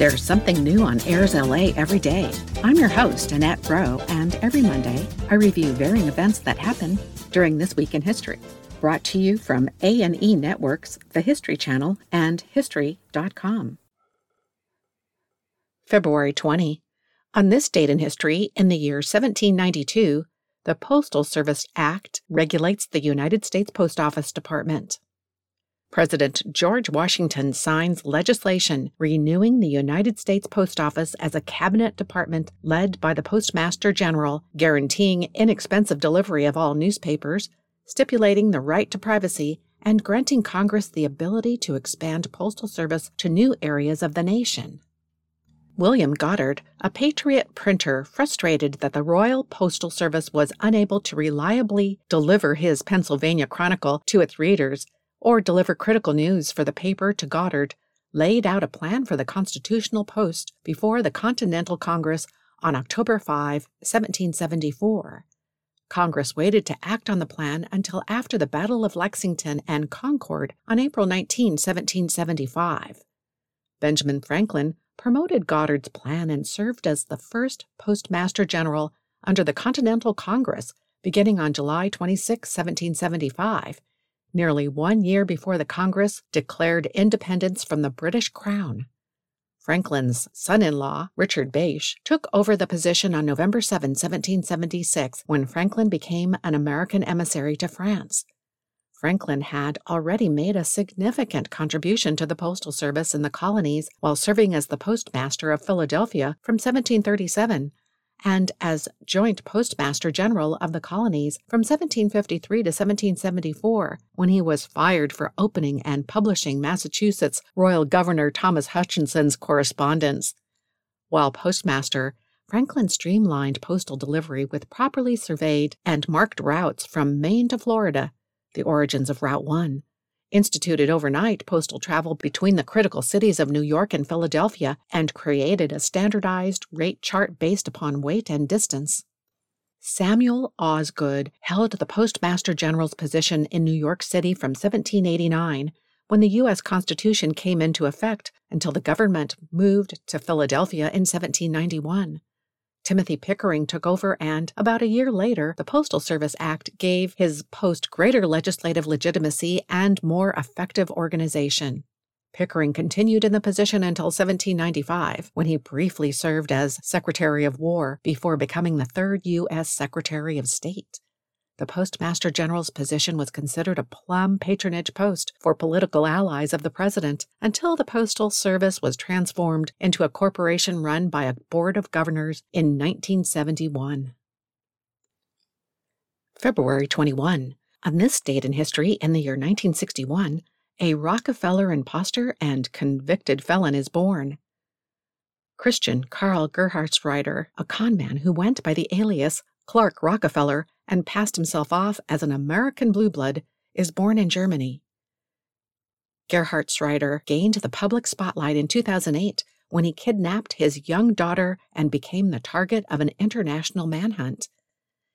There's something new on Airs LA every day. I'm your host, Annette Bro, and every Monday I review varying events that happen during this week in history. Brought to you from A&E Networks, the History Channel, and History.com. February 20. On this date in history, in the year 1792, the Postal Service Act regulates the United States Post Office Department. President George Washington signs legislation renewing the United States Post Office as a cabinet department led by the Postmaster General, guaranteeing inexpensive delivery of all newspapers, stipulating the right to privacy, and granting Congress the ability to expand postal service to new areas of the nation. William Goddard, a Patriot printer frustrated that the Royal Postal Service was unable to reliably deliver his Pennsylvania Chronicle to its readers, or deliver critical news for the paper to Goddard, laid out a plan for the Constitutional Post before the Continental Congress on October 5, 1774. Congress waited to act on the plan until after the Battle of Lexington and Concord on April 19, 1775. Benjamin Franklin promoted Goddard's plan and served as the first Postmaster General under the Continental Congress beginning on July 26, 1775, nearly one year before the Congress declared independence from the British Crown. Franklin's son in law, Richard Bache, took over the position on November 7, 1776, when Franklin became an American emissary to France. Franklin had already made a significant contribution to the postal service in the colonies while serving as the postmaster of Philadelphia from 1737 and as Joint Postmaster General of the colonies from 1753 to 1774, when he was fired for opening and publishing Massachusetts Royal Governor Thomas Hutchinson's correspondence. While postmaster, Franklin streamlined postal delivery with properly surveyed and marked routes from Maine to Florida, the origins of Route 1, instituted overnight postal travel between the critical cities of New York and Philadelphia, and created a standardized rate chart based upon weight and distance. Samuel Osgood held the Postmaster General's position in New York City from 1789, when the U.S. Constitution came into effect, until the government moved to Philadelphia in 1791. Timothy Pickering took over, and about a year later, the Postal Service Act gave his post greater legislative legitimacy and more effective organization. Pickering continued in the position until 1795, when he briefly served as Secretary of War before becoming the third U.S. Secretary of State. The Postmaster General's position was considered a plum patronage post for political allies of the president until the Postal Service was transformed into a corporation run by a board of governors in 1971. February 21. On this date in history, in the year 1961, a Rockefeller impostor and convicted felon is born. Christian Karl Gerhartsreiter, a conman who went by the alias Clark Rockefeller and passed himself off as an American blue blood, is born in Germany. Gerhartsreiter gained the public spotlight in 2008 when he kidnapped his young daughter and became the target of an international manhunt.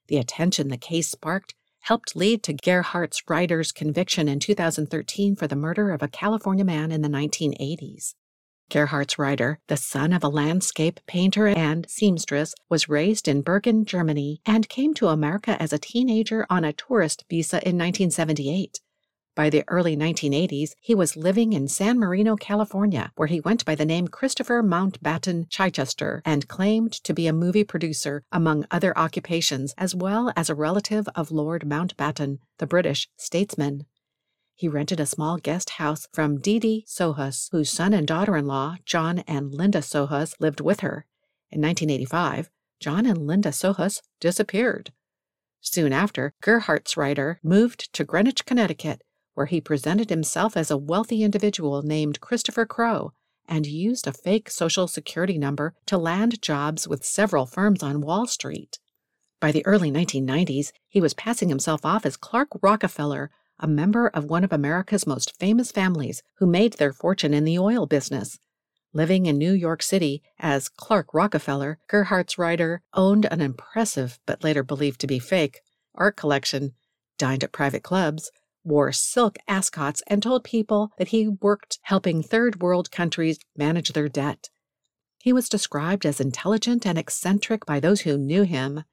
The attention the case sparked helped lead to Gerhartsreiter's conviction in 2013 for the murder of a California man in the 1980s. Gerhartsreiter, the son of a landscape painter and seamstress, was raised in Bergen, Germany, and came to America as a teenager on a tourist visa in 1978. By the early 1980s, he was living in San Marino, California, where he went by the name Christopher Mountbatten Chichester and claimed to be a movie producer, among other occupations, as well as a relative of Lord Mountbatten, the British statesman he rented a small guest house from Dee Sohus, whose son and daughter in law, John and Linda Sohus, lived with her. In 1985, John and Linda Sohus disappeared. Soon after, Gerhartsreiter moved to Greenwich, Connecticut, where he presented himself as a wealthy individual named Christopher Crowe and used a fake social security number to land jobs with several firms on Wall Street. By the early 1990s, he was passing himself off as Clark Rockefeller, a member of one of America's most famous families who made their fortune in the oil business. Living in New York City as Clark Rockefeller, Gerhartsreiter owned an impressive, but later believed to be fake, art collection, dined at private clubs, wore silk ascots, and told people that he worked helping third world countries manage their debt. He was described as intelligent and eccentric by those who knew him.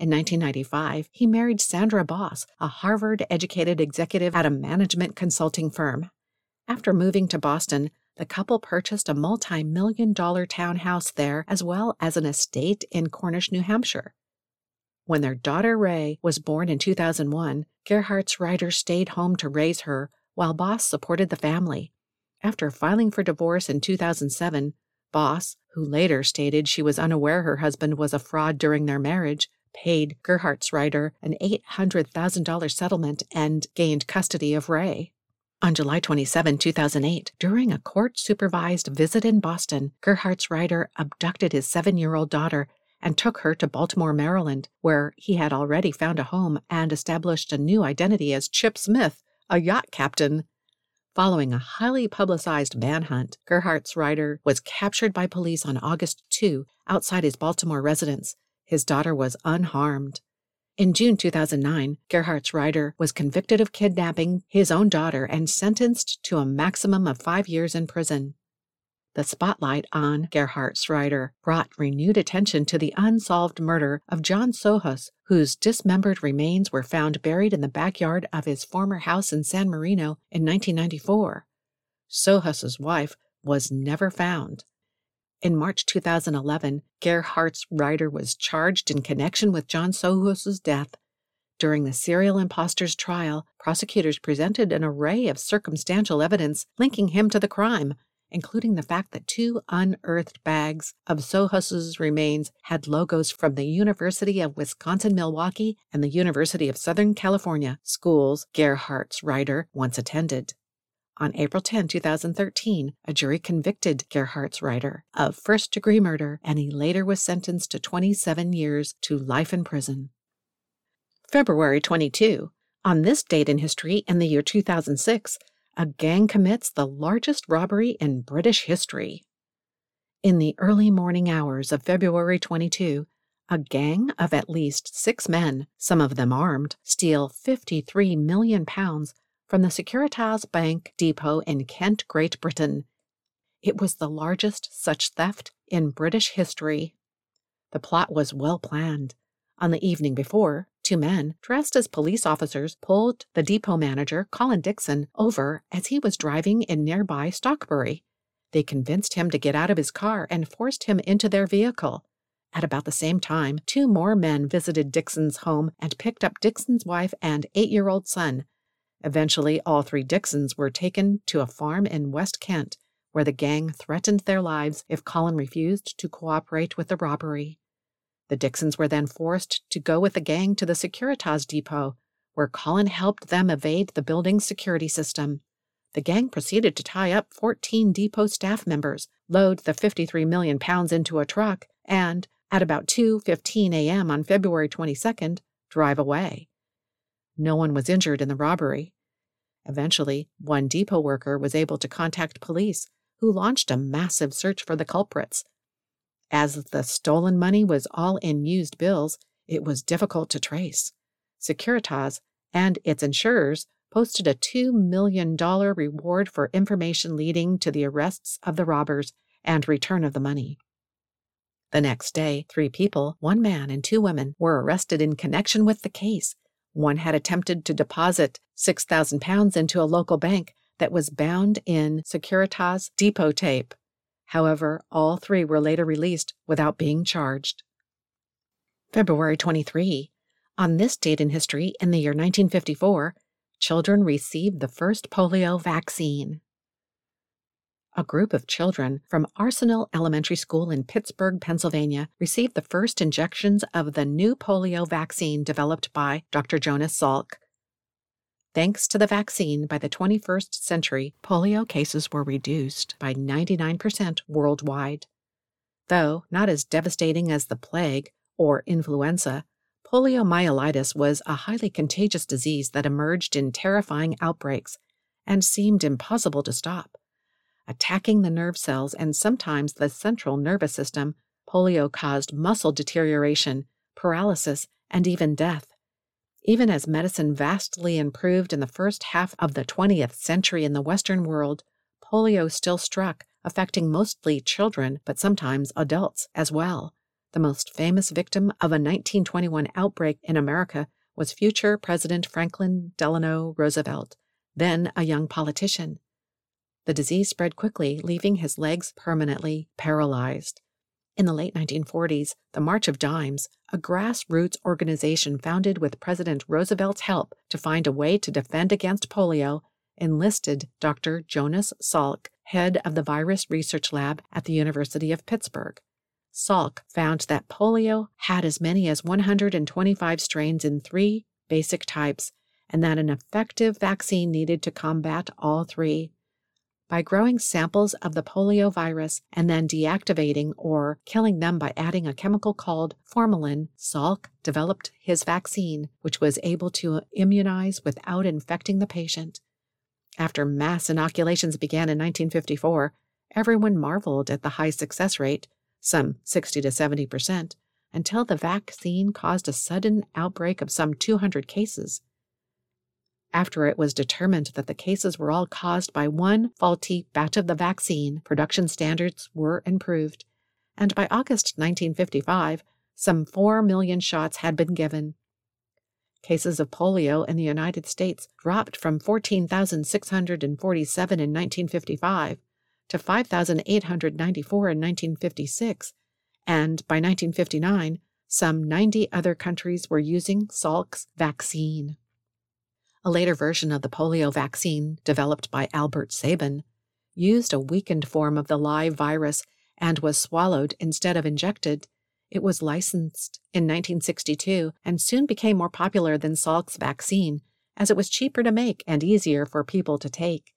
In 1995, he married Sandra Boss, a Harvard educated executive at a management consulting firm. After moving to Boston, the couple purchased a multi million dollar townhouse there as well as an estate in Cornish, New Hampshire. When their daughter Ray was born in 2001, Gerhartsreiter stayed home to raise her while Boss supported the family. After filing for divorce in 2007, Boss, who later stated she was unaware her husband was a fraud during their marriage, paid Gerhartsreiter an $800,000 settlement and gained custody of Ray. On July 27, 2008, during a court supervised visit in Boston, Gerhartsreiter abducted his seven year old daughter and took her to Baltimore, Maryland, where he had already found a home and established a new identity as Chip Smith, a yacht captain. Following a highly publicized manhunt, Gerhartsreiter was captured by police on August 2 outside his Baltimore residence. His daughter was unharmed. In June 2009, Gerhartsreiter was convicted of kidnapping his own daughter and sentenced to a maximum of five years in prison. The spotlight on Gerhartsreiter brought renewed attention to the unsolved murder of John Sohus, whose dismembered remains were found buried in the backyard of his former house in San Marino in 1994. Sohus's wife was never found. In March 2011, Gerhartsreiter was charged in connection with John Sohus's death. During the serial impostor's trial, prosecutors presented an array of circumstantial evidence linking him to the crime, including the fact that two unearthed bags of Sohus's remains had logos from the University of Wisconsin Milwaukee and the University of Southern California, schools Gerhartsreiter once attended. On April 10, 2013, a jury convicted Gerhartsreiter of first degree murder, and he later was sentenced to 27 years to life in prison. February 22. On this date in history, in the year 2006, a gang commits the largest robbery in British history. In the early morning hours of February 22, a gang of at least six men, some of them armed, steal 53 million pounds from the Securitas Bank depot in Kent, Great Britain. It was the largest such theft in British history. The plot was well planned. On the evening before, Two men, dressed as police officers, pulled the depot manager, Colin Dixon, over as he was driving in nearby Stockbury. They convinced him to get out of his car and forced him into their vehicle. At about the same time, two more men visited Dixon's home and picked up Dixon's wife and eight year old son. Eventually, all three Dixons were taken to a farm in West Kent, where the gang threatened their lives if Colin refused to cooperate with the robbery. The Dixons were then forced to go with the gang to the Securitas depot, where Colin helped them evade the building's security system. The gang proceeded to tie up 14 depot staff members, load the 53 million pounds into a truck, and, at about 2:15 a.m. on February 22nd, drive away. No one was injured in the robbery. Eventually, one depot worker was able to contact police, who launched a massive search for the culprits, as the stolen money was all in used bills, it was difficult to trace. Securitas and its insurers posted a $2 million reward for information leading to the arrests of the robbers and return of the money. The next day, three people, one man and two women, were arrested in connection with the case. One had attempted to deposit 6,000 pounds into a local bank that was bound in Securitas depot tape. However, all three were later released without being charged. February 23. On this date in history, in the year 1954, children received the first polio vaccine. A group of children from Arsenal Elementary School in Pittsburgh, Pennsylvania, received the first injections of the new polio vaccine developed by Dr. Jonas Salk. Thanks to the vaccine, by the 21st century, polio cases were reduced by 99% worldwide. Though not as devastating as the plague or influenza, Poliomyelitis was a highly contagious disease that emerged in terrifying outbreaks and seemed impossible to stop. Attacking the nerve cells and sometimes the central nervous system, polio caused muscle deterioration, paralysis, and even death. Even as medicine vastly improved in the first half of the 20th century in the Western world, polio still struck, affecting mostly children, but sometimes adults as well. The most famous victim of a 1921 outbreak in America was future President Franklin Delano Roosevelt, then a young politician. The disease spread quickly, leaving his legs permanently paralyzed. In the late 1940s, the March of Dimes, a grassroots organization founded with President Roosevelt's help to find a way to defend against polio, enlisted Dr. Jonas Salk, head of the virus research lab at the University of Pittsburgh. Salk found that polio had as many as 125 strains in three basic types, and that an effective vaccine needed to combat all three. By growing samples of the polio virus and then deactivating or killing them by adding a chemical called formalin, Salk developed his vaccine, which was able to immunize without infecting the patient. After mass inoculations began in 1954, everyone marveled at the high success rate, some 60 to 70 percent, until the vaccine caused a sudden outbreak of some 200 cases. After it was determined that the cases were all caused by one faulty batch of the vaccine, production standards were improved, and by August 1955, some 4 million shots had been given. Cases of polio in the United States dropped from 14,647 in 1955 to 5,894 in 1956, and by 1959, some 90 other countries were using Salk's vaccine. A later version of the polio vaccine, developed by Albert Sabin, used a weakened form of the live virus and was swallowed instead of injected it was licensed in 1962 and soon became more popular than Salk's vaccine, as it was cheaper to make and easier for people to take.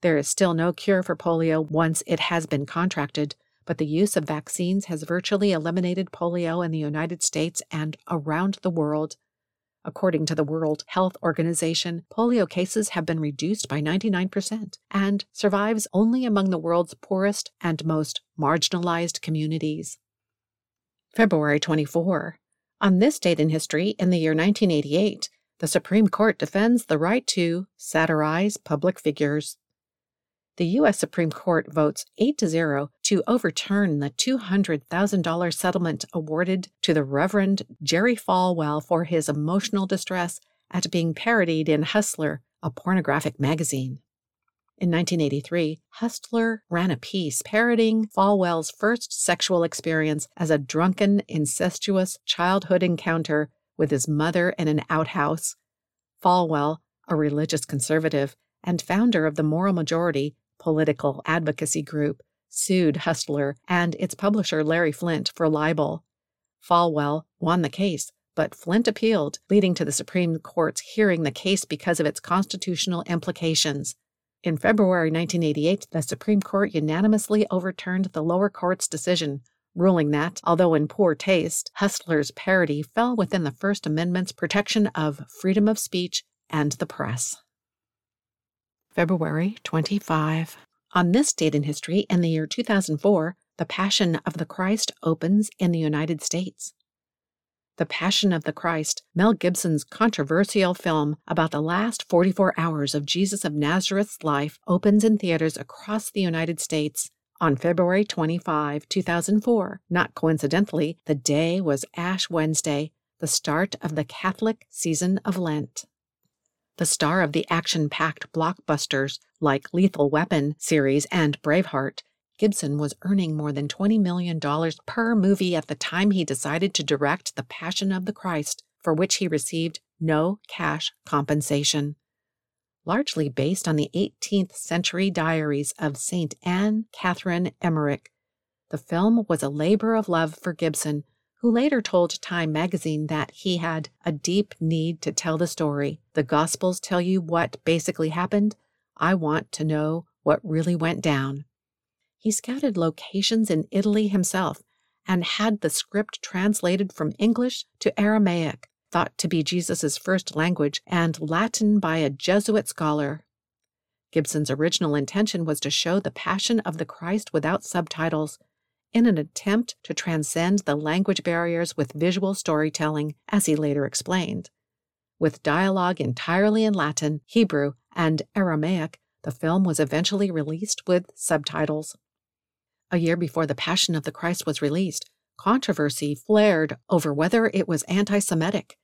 There is still no cure for polio once it has been contracted, but the use of vaccines has virtually eliminated polio in the United States and around the world. According to the World Health Organization, polio cases have been reduced by 99% and survives only among the world's poorest and most marginalized communities. February 24. On this date in history, in the year 1988, the Supreme Court defends the right to satirize public figures. The U.S. Supreme Court votes 8 to 0 to overturn the $200,000 settlement awarded to the Reverend Jerry Falwell for his emotional distress at being parodied in Hustler, a pornographic magazine. In 1983, Hustler ran a piece parodying Falwell's first sexual experience as a drunken, incestuous childhood encounter with his mother in an outhouse. Falwell, a religious conservative and founder of the Moral Majority political advocacy group, sued Hustler and its publisher Larry Flynt for libel. Falwell won the case, but Flynt appealed, leading to the Supreme Court's hearing the case because of its constitutional implications. In February 1988, the Supreme Court unanimously overturned the lower court's decision, ruling that, although in poor taste, Hustler's parody fell within the First Amendment's protection of freedom of speech and the press. February 25. On this date in history, in the year 2004, the Passion of the Christ opens in the United States. The Passion of the Christ, Mel Gibson's controversial film about the last 44 hours of Jesus of Nazareth's life, opens in theaters across the United States on February 25, 2004. Not coincidentally, the day was Ash Wednesday, the start of the Catholic season of Lent. The star of the action packed blockbusters like Lethal Weapon series and Braveheart Gibson was earning more than $20 million per movie at the time he decided to direct The Passion of the Christ, for which he received no cash compensation. Largely based on the 18th century diaries of St. Anne Catherine Emmerich, the film was a labor of love for Gibson, who later told Time magazine that he had a deep need to tell the story. The Gospels tell you what basically happened. I want to know what really went down. He scouted locations in Italy himself and had the script translated from English to Aramaic. thought to be Jesus' first language, and Latin by a Jesuit scholar. Gibson's original intention was to show the Passion of the Christ without subtitles, in an attempt to transcend the language barriers with visual storytelling, as he later explained. With dialogue entirely in Latin, Hebrew, and Aramaic, the film was eventually released with subtitles. A year before The Passion of the Christ was released, controversy flared over whether it was anti Semitic.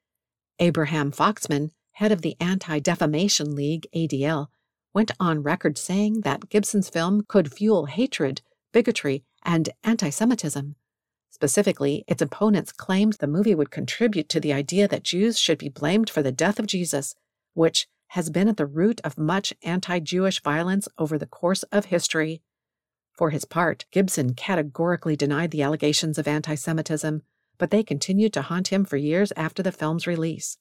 Abraham Foxman, head of the Anti Defamation League, ADL, went on record saying that Gibson's film could fuel hatred, bigotry, and anti Semitism. Specifically, its opponents claimed the movie would contribute to the idea that Jews should be blamed for the death of Jesus, which has been at the root of much anti Jewish violence over the course of history. For his part, Gibson categorically denied the allegations of anti Semitism, but they continued to haunt him for years after the film's release.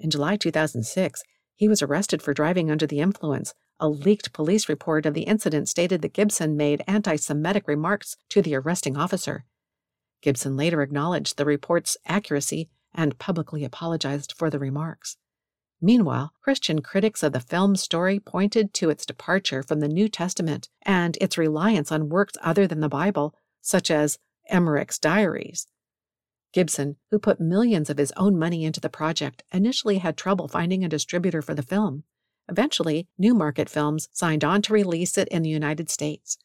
In July 2006, he was arrested for driving under the influence. A leaked police report of the incident stated that Gibson made anti Semitic remarks to the arresting officer. Gibson later acknowledged the report's accuracy and publicly apologized for the remarks. Meanwhile, Christian critics of the film's story pointed to its departure from the New Testament and its reliance on works other than the Bible, such as Emmerich's diaries. Gibson, who put millions of his own money into the project, initially had trouble finding a distributor for the film. Eventually, Newmarket Films signed on to release it in the United States.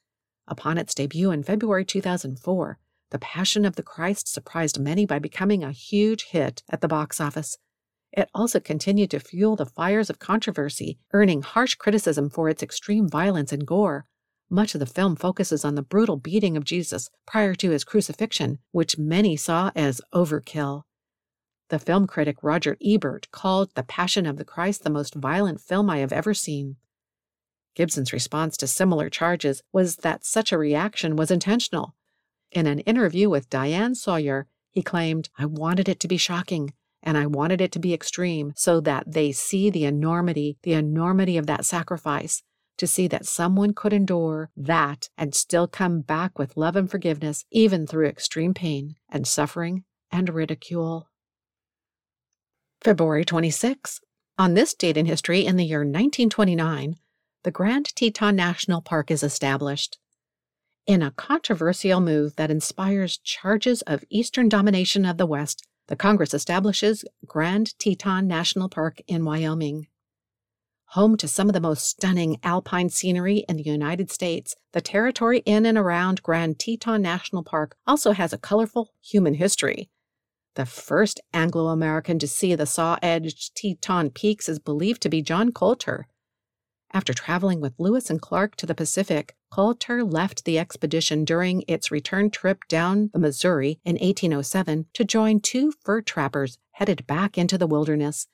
Upon its debut in February 2004, The Passion of the Christ surprised many by becoming a huge hit at the box office, it also continued to fuel the fires of controversy, earning harsh criticism for its extreme violence and gore. Much of the film focuses on the brutal beating of Jesus prior to his crucifixion, which many saw as overkill. The film critic Roger Ebert called The Passion of the Christ the most violent film I have ever seen. Gibson's response to similar charges was that such a reaction was intentional. In an interview with Diane Sawyer, he claimed, I wanted it to be shocking and I wanted it to be extreme so that they see the enormity, the enormity of that sacrifice, to see that someone could endure that and still come back with love and forgiveness, even through extreme pain and suffering and ridicule. February 26. On this date in history, in the year 1929, the Grand Teton National Park is established. In a controversial move that inspires charges of Eastern domination of the West, the Congress establishes Grand Teton National Park in Wyoming. Home to some of the most stunning alpine scenery in the United States, the territory in and around Grand Teton National Park also has a colorful human history. The first Anglo American to see the saw edged Teton Peaks is believed to be John Colter, after traveling with Lewis and Clark to the Pacific, Colter left the expedition during its return trip down the Missouri in 1807 to join two fur trappers headed back into the wilderness.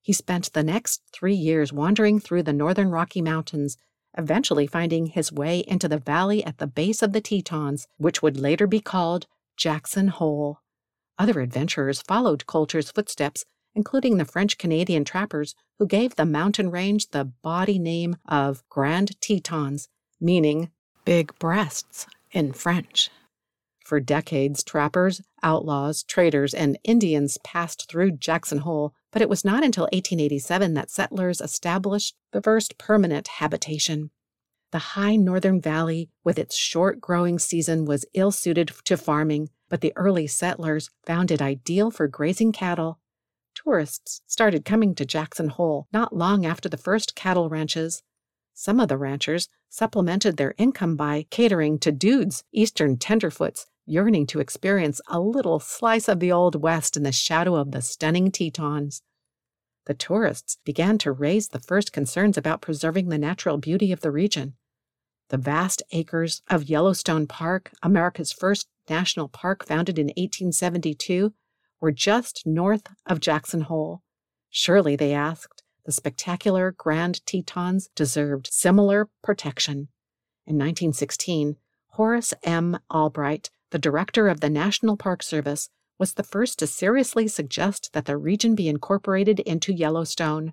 He spent the next three years wandering through the northern Rocky Mountains, eventually finding his way into the valley at the base of the Tetons, which would later be called Jackson Hole. Other adventurers followed Colter's footsteps including the French Canadian trappers who gave the mountain range the body name of Grand Tetons, meaning big breasts in French. For decades, trappers, outlaws, traders, and Indians passed through Jackson Hole, but it was not until 1887 that settlers established the first permanent habitation. The high northern valley, with its short growing season, was ill suited to farming, but the early settlers found it ideal for grazing cattle Tourists started coming to Jackson Hole not long after the first cattle ranches. Some of the ranchers supplemented their income by catering to dudes, Eastern tenderfoots, yearning to experience a little slice of the Old West in the shadow of the stunning Tetons. The tourists began to raise the first concerns about preserving the natural beauty of the region. The vast acres of Yellowstone Park, America's first national park founded in 1872, were just north of Jackson Hole. Surely, they asked, the spectacular Grand Tetons deserved similar protection. In 1916, Horace M. Albright, the director of the National Park Service, was the first to seriously suggest that the region be incorporated into Yellowstone.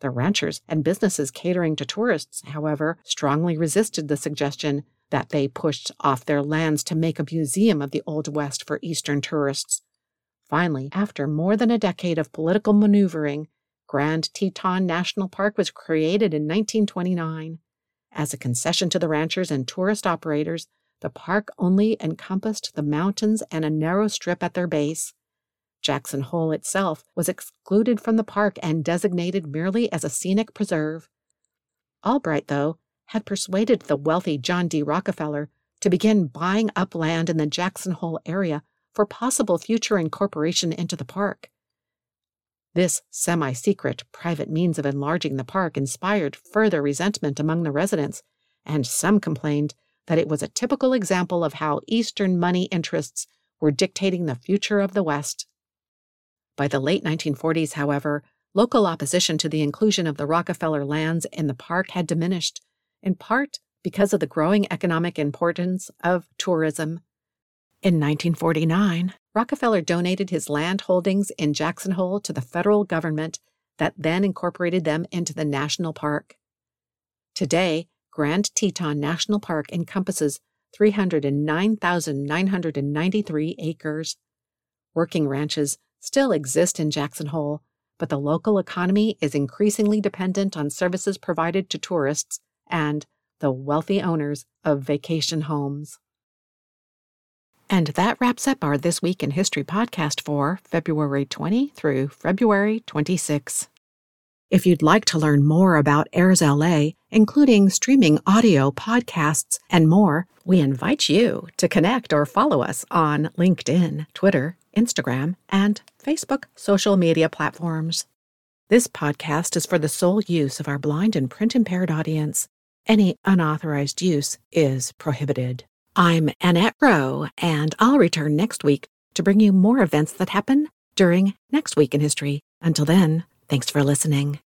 The ranchers and businesses catering to tourists, however, strongly resisted the suggestion that they pushed off their lands to make a museum of the Old West for Eastern tourists. Finally, after more than a decade of political maneuvering, Grand Teton National Park was created in 1929. As a concession to the ranchers and tourist operators, the park only encompassed the mountains and a narrow strip at their base. Jackson Hole itself was excluded from the park and designated merely as a scenic preserve. Albright, though, had persuaded the wealthy John D. Rockefeller to begin buying up land in the Jackson Hole area for possible future incorporation into the park. This semi secret private means of enlarging the park inspired further resentment among the residents, and some complained that it was a typical example of how Eastern money interests were dictating the future of the West. By the late 1940s, however, local opposition to the inclusion of the Rockefeller lands in the park had diminished, in part because of the growing economic importance of tourism. In 1949, Rockefeller donated his land holdings in Jackson Hole to the federal government that then incorporated them into the national park. Today, Grand Teton National Park encompasses 309,993 acres. Working ranches still exist in Jackson Hole, but the local economy is increasingly dependent on services provided to tourists and the wealthy owners of vacation homes. And that wraps up our This Week in History podcast for February 20 through February 26. If you'd like to learn more about Airs LA, including streaming audio, podcasts, and more, we invite you to connect or follow us on LinkedIn, Twitter, Instagram, and Facebook social media platforms. This podcast is for the sole use of our blind and print impaired audience. Any unauthorized use is prohibited. I'm Annette Rowe, and I'll return next week to bring you more events that happen during Next Week in History. Until then, thanks for listening.